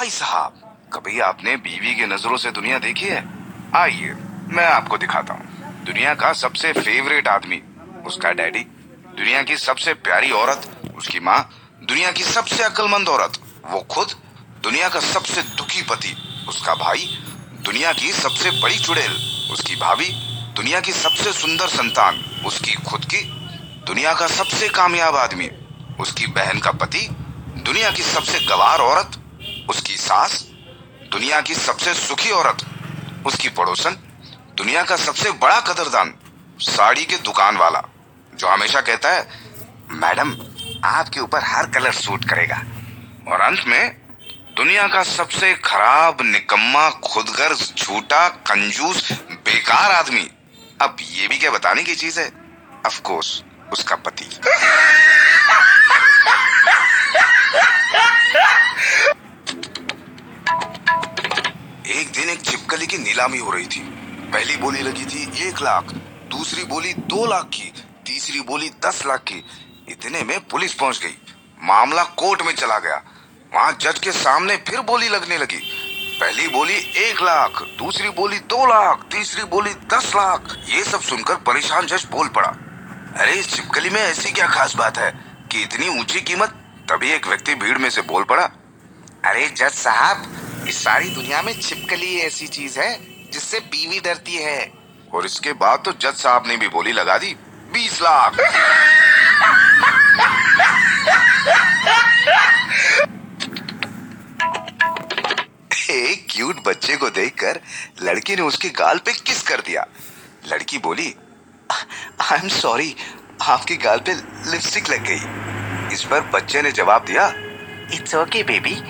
भाई साहब, कभी आपने बीवी की नज़रों से दुनिया देखी है? आइए, मैं आपको दिखाता हूँ। दुनिया का सबसे फेवरेट आदमी, उसका डैडी दुनिया की सबसे प्यारी औरत, उसकी माँ। दुनिया की सबसे अक्लमंद औरत, वो खुद। दुनिया का सबसे दुखी पति, उसका भाई। दुनिया की सबसे बड़ी चुड़ैल, उसकी भाभी। दुनिया की सबसे सुंदर संतान, उसकी खुद की। दुनिया का सबसे कामयाब आदमी, उसकी बहन का पति। दुनिया की सबसे गवार औरत उसकी सास, दुनिया की सबसे सुखी औरत, उसकी पड़ोसन, दुनिया का सबसे बड़ा कदरदान, साड़ी के दुकान वाला, जो हमेशा कहता है, मैडम, आपके ऊपर हर कलर सूट करेगा। और अंत में, दुनिया का सबसे खराब, निकम्मा, खुदगर्ज, झूठा, कंजूस, बेकार आदमी। अब ये भी क्या बताने की चीज़ है? ऑफ़ कोर्स उसका पति। दिन एक छिपकली की नीलामी हो रही थी। पहली बोली लगी थी, एक लाख। दूसरी बोली दो लाख की। तीसरी बोली दस लाख की। इतने में पुलिस पहुँच गई। मामला कोर्ट में चला गया। वहाँ जज के सामने फिर बोली लगने लगी। पहली बोली एक लाख, दूसरी बोली दो लाख, तीसरी बोली दस लाख। ये सब सुनकर परेशान जज बोल पड़ा। अरे, इस छिपकली में ऐसी क्या खास बात है? कि इतनी ऊँची कीमत, तभी एक व्यक्ति भीड़ में से बोल पड़ा। अरे, जज साहब इस सारी दुनिया में छिपकली ऐसी चीज़ है जिससे बीवी डरती है। और इसके बाद तो जज साहब ने भी बोली लगा दी बीस लाख। एक क्यूट बच्चे को देखकर लड़की ने उसके गाल पे किस कर दिया? लड़की बोली आई एम सॉरी आपके गाल पे लिपस्टिक लग गई। इस पर बच्चे ने जवाब दिया इट्स ओके बेबी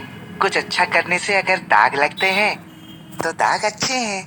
कुछ अच्छा करने से अगर दाग लगते हैं तो दाग अच्छे हैं।